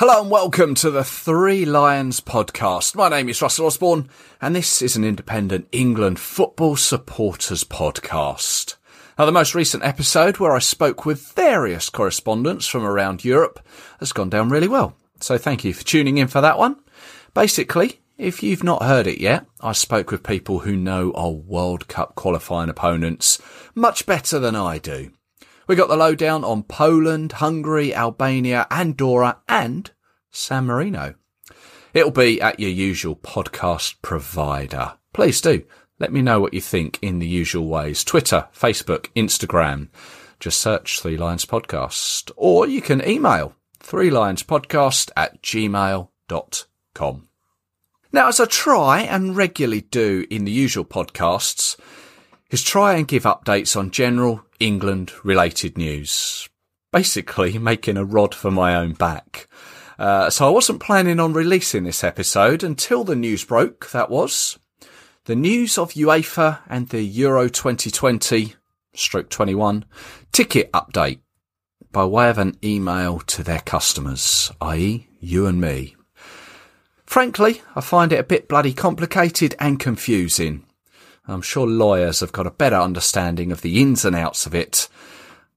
Hello and welcome to the Three Lions podcast. My name is Russell Osborne and this is an independent England football supporters podcast. Now the most recent episode where I spoke with various correspondents from around Europe has gone down really well. So thank you for tuning in for that one. Basically, if you've not heard it yet, I spoke with people who know our World Cup qualifying opponents much better than I do. We got the lowdown on Poland, Hungary, Albania, Andorra, and San Marino. It'll be at your usual podcast provider. Please do let me know what you think in the usual ways. Twitter, Facebook, Instagram. Just search Three Lions Podcast. Or you can email Three Lions Podcast at gmail.com. Now, as I try and regularly do in the usual podcasts, is try and give updates on general England related news. Basically, making a rod for my own back. Uh, so I wasn't planning on releasing this episode until the news broke, that was. The news of UEFA and the Euro 2020 stroke 21 ticket update by way of an email to their customers, i.e. you and me. Frankly, I find it a bit bloody complicated and confusing. I'm sure lawyers have got a better understanding of the ins and outs of it,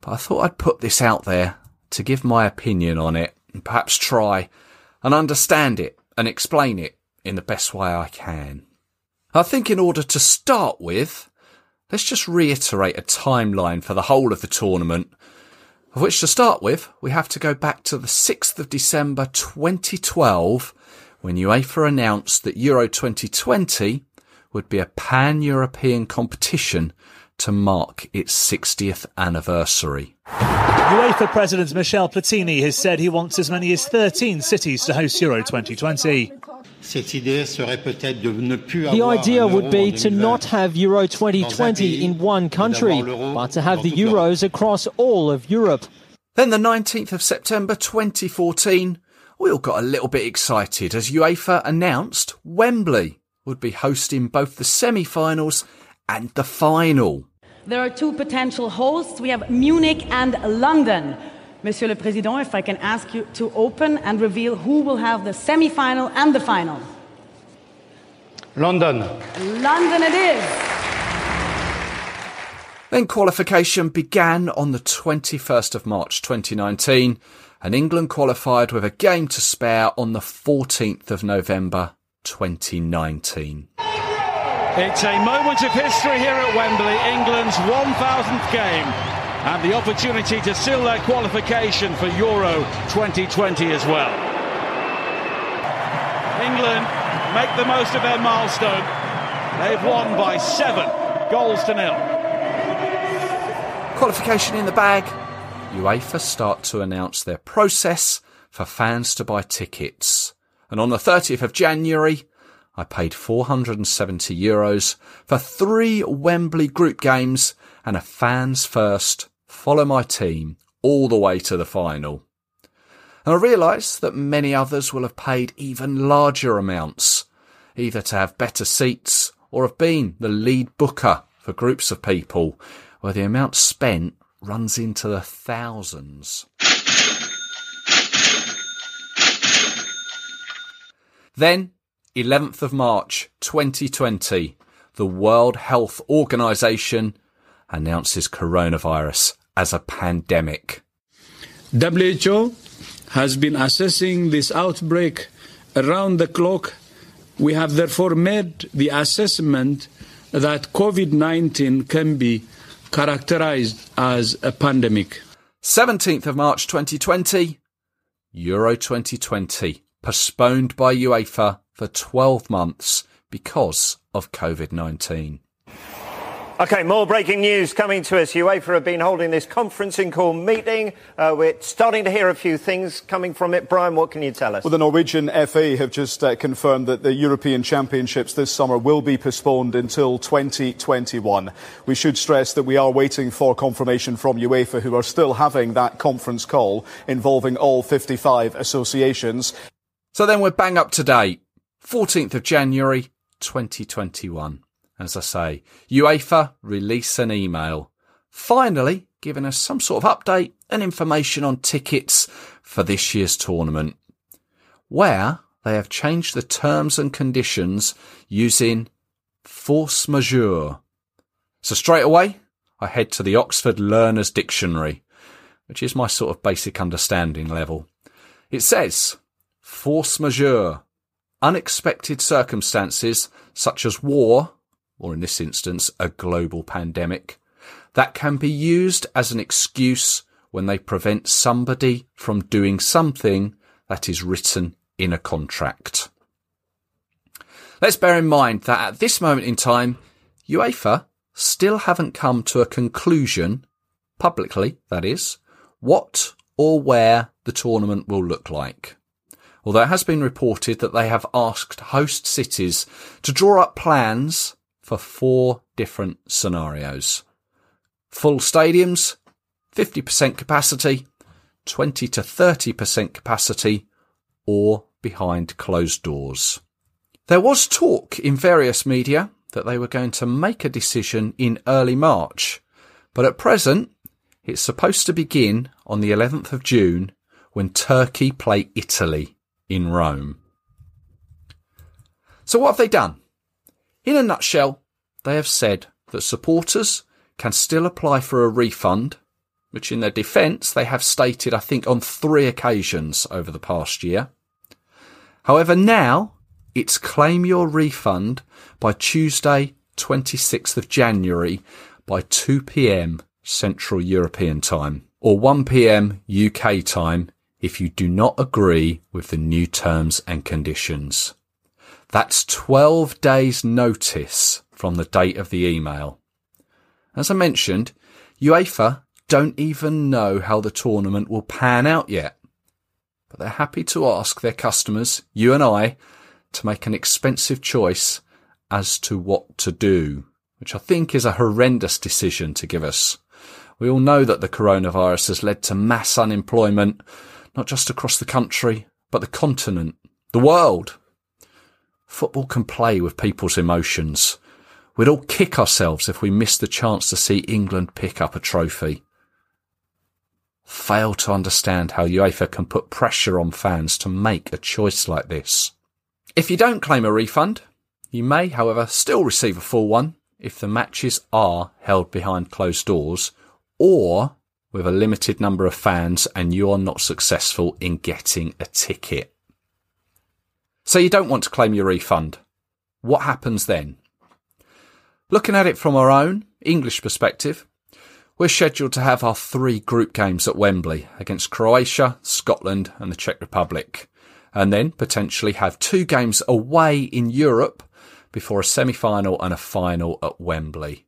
but I thought I'd put this out there to give my opinion on it and perhaps try and understand it and explain it in the best way I can. I think in order to start with, let's just reiterate a timeline for the whole of the tournament, of which to start with, we have to go back to the 6th of December 2012 when UEFA announced that Euro 2020 would be a pan-European competition to mark its 60th anniversary. UEFA President Michel Platini has said he wants as many as 13 cities to host Euro 2020. The idea would be to not have Euro 2020 in one country, but to have the Euros across all of Europe. Then the 19th of September 2014, we all got a little bit excited as UEFA announced Wembley would be hosting both the semi-finals and the final. There are two potential hosts. We have Munich and London. Monsieur le Président, if I can ask you to open and reveal who will have the semi-final and the final. London. London it is. Then qualification began on the 21st of March 2019 and England qualified with a game to spare on the 14th of November 2019. It's a moment of history here at Wembley, England's 1000th game, and the opportunity to seal their qualification for Euro 2020 as well. England make the most of their milestone. They've won by seven goals to nil. Qualification in the bag. UEFA start to announce their process for fans to buy tickets. And on the 30th of January, I paid 470 euros for three Wembley group games and a fans first, follow my team all the way to the final. And I realise that many others will have paid even larger amounts, either to have better seats or have been the lead booker for groups of people where the amount spent runs into the thousands. Then, 11th of March 2020, the World Health Organization announces coronavirus as a pandemic. WHO has been assessing this outbreak around the clock. We have therefore made the assessment that COVID 19 can be characterized as a pandemic. 17th of March 2020, Euro 2020 postponed by UEFA for 12 months because of COVID 19. Okay, more breaking news coming to us. UEFA have been holding this conferencing call meeting. Uh, we're starting to hear a few things coming from it. Brian, what can you tell us? Well, the Norwegian FA have just uh, confirmed that the European Championships this summer will be postponed until 2021. We should stress that we are waiting for confirmation from UEFA, who are still having that conference call involving all 55 associations. So then we're bang up to date. 14th of January 2021. As I say, UEFA release an email, finally giving us some sort of update and information on tickets for this year's tournament. where they have changed the terms and conditions using force majeure. So straight away, I head to the Oxford Learner's Dictionary, which is my sort of basic understanding level. It says, force majeure, unexpected circumstances such as war, or in this instance, a global pandemic, that can be used as an excuse when they prevent somebody from doing something that is written in a contract. Let's bear in mind that at this moment in time, UEFA still haven't come to a conclusion, publicly that is, what or where the tournament will look like. Although it has been reported that they have asked host cities to draw up plans for four different scenarios. Full stadiums, 50% capacity, 20 to 30% capacity, or behind closed doors. There was talk in various media that they were going to make a decision in early March, but at present it's supposed to begin on the 11th of June when Turkey play Italy in Rome. So what have they done? In a nutshell, they have said that supporters can still apply for a refund, which in their defence they have stated, I think, on three occasions over the past year. However, now it's claim your refund by Tuesday, 26th of January by 2 p.m. Central European time or 1 p.m. UK time if you do not agree with the new terms and conditions. That's 12 days notice from the date of the email. As I mentioned, UEFA don't even know how the tournament will pan out yet, but they're happy to ask their customers, you and I, to make an expensive choice as to what to do, which I think is a horrendous decision to give us. We all know that the coronavirus has led to mass unemployment, not just across the country, but the continent, the world. Football can play with people's emotions. We'd all kick ourselves if we missed the chance to see England pick up a trophy. Fail to understand how UEFA can put pressure on fans to make a choice like this. If you don't claim a refund, you may, however, still receive a full one if the matches are held behind closed doors or with a limited number of fans and you're not successful in getting a ticket. So you don't want to claim your refund. What happens then? Looking at it from our own English perspective, we're scheduled to have our three group games at Wembley against Croatia, Scotland and the Czech Republic, and then potentially have two games away in Europe before a semi-final and a final at Wembley.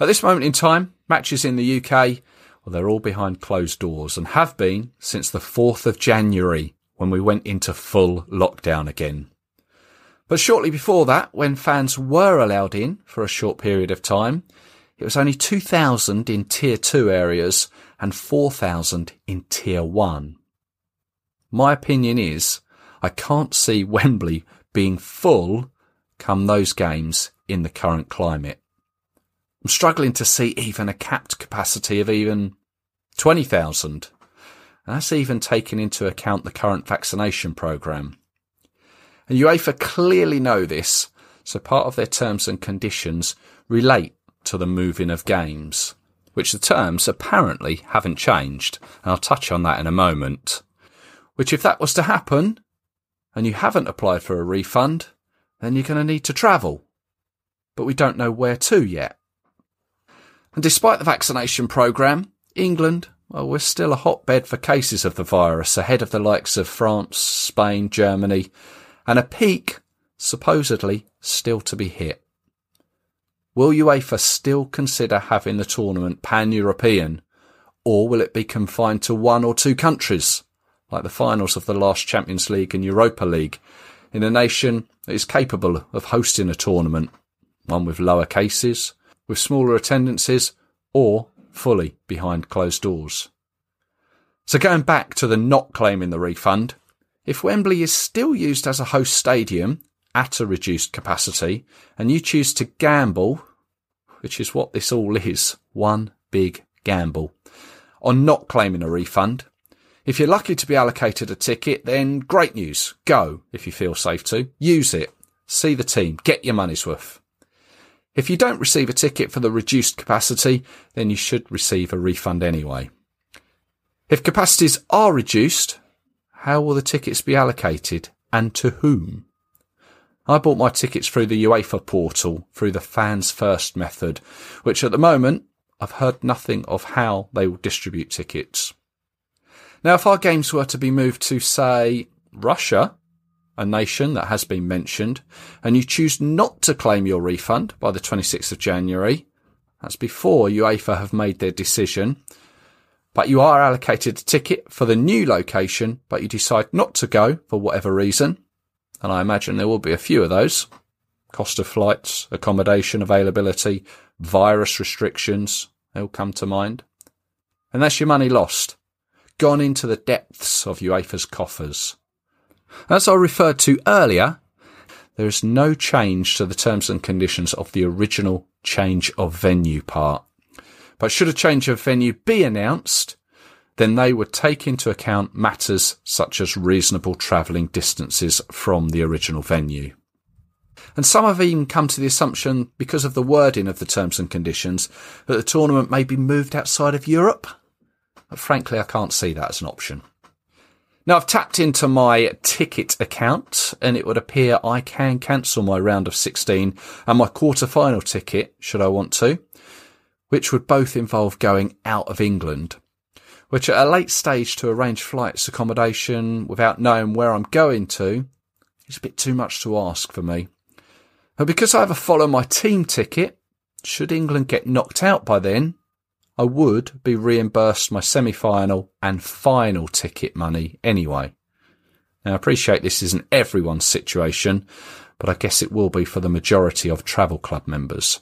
At this moment in time, matches in the UK, well, they're all behind closed doors and have been since the 4th of January when we went into full lockdown again. But shortly before that, when fans were allowed in for a short period of time, it was only 2,000 in tier 2 areas and 4,000 in tier 1. My opinion is I can't see Wembley being full come those games in the current climate. I'm struggling to see even a capped capacity of even 20,000. And that's even taking into account the current vaccination programme. And UEFA clearly know this, so part of their terms and conditions relate to the moving of games, which the terms apparently haven't changed, and I'll touch on that in a moment. Which if that was to happen, and you haven't applied for a refund, then you're going to need to travel. But we don't know where to yet. And despite the vaccination programme, England, well, we're still a hotbed for cases of the virus ahead of the likes of France, Spain, Germany, and a peak, supposedly, still to be hit. Will UEFA still consider having the tournament pan-European, or will it be confined to one or two countries, like the finals of the last Champions League and Europa League, in a nation that is capable of hosting a tournament, one with lower cases, with smaller attendances or fully behind closed doors. So going back to the not claiming the refund, if Wembley is still used as a host stadium at a reduced capacity and you choose to gamble, which is what this all is, one big gamble, on not claiming a refund, If you're lucky to be allocated a ticket, then great news. Go if you feel safe to. Use it. See the team. Get your money's worth. If you don't receive a ticket for the reduced capacity, then you should receive a refund anyway. If capacities are reduced, how will the tickets be allocated and to whom? I bought my tickets through the UEFA portal through the fans first method, which at the moment I've heard nothing of how they will distribute tickets. Now, if our games were to be moved to, say, Russia, a nation that has been mentioned, and you choose not to claim your refund by the 26th of January, that's before UEFA have made their decision, but you are allocated a ticket for the new location, but you decide not to go for whatever reason, and I imagine there will be a few of those. Cost of flights, accommodation availability, virus restrictions, they'll come to mind. And that's your money lost. Gone into the depths of UEFA's coffers. As I referred to earlier, there is no change to the terms and conditions of the original change of venue part. But should a change of venue be announced, then they would take into account matters such as reasonable travelling distances from the original venue. And some have even come to the assumption, because of the wording of the terms and conditions, that the tournament may be moved outside of Europe. But frankly, I can't see that as an option. Now I've tapped into my ticket account and it would appear I can cancel my round of 16 and my quarter final ticket, should I want to, which would both involve going out of England, which at a late stage to arrange flights accommodation without knowing where I'm going to is a bit too much to ask for me. But because I have a follow my team ticket, should England get knocked out by then, I would be reimbursed my semi-final and final ticket money anyway. Now I appreciate this isn't everyone's situation, but I guess it will be for the majority of travel club members.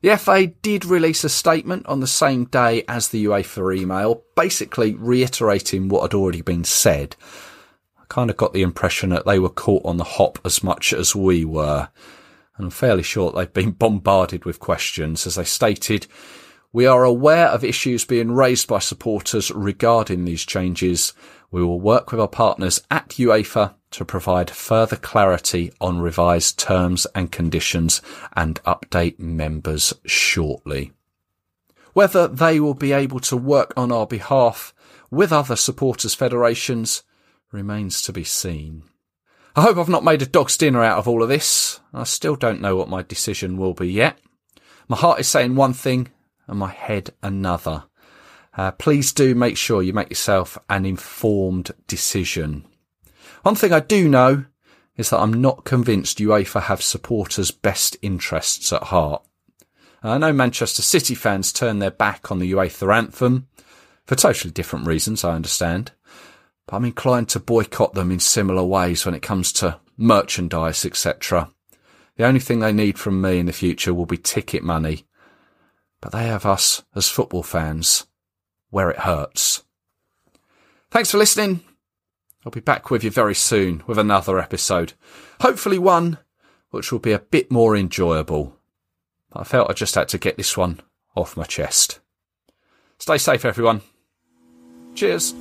The FA did release a statement on the same day as the UEFA email, basically reiterating what had already been said. I kind of got the impression that they were caught on the hop as much as we were. And I'm fairly sure they've been bombarded with questions as they stated we are aware of issues being raised by supporters regarding these changes. We will work with our partners at UEFA to provide further clarity on revised terms and conditions and update members shortly. Whether they will be able to work on our behalf with other supporters federations remains to be seen. I hope I've not made a dog's dinner out of all of this. I still don't know what my decision will be yet. My heart is saying one thing and my head another. Uh, please do make sure you make yourself an informed decision. One thing I do know is that I'm not convinced UEFA have supporters' best interests at heart. I know Manchester City fans turn their back on the UEFA anthem for totally different reasons, I understand. But I'm inclined to boycott them in similar ways when it comes to merchandise, etc. The only thing they need from me in the future will be ticket money but they have us as football fans where it hurts. Thanks for listening. I'll be back with you very soon with another episode. Hopefully one which will be a bit more enjoyable. I felt I just had to get this one off my chest. Stay safe everyone. Cheers.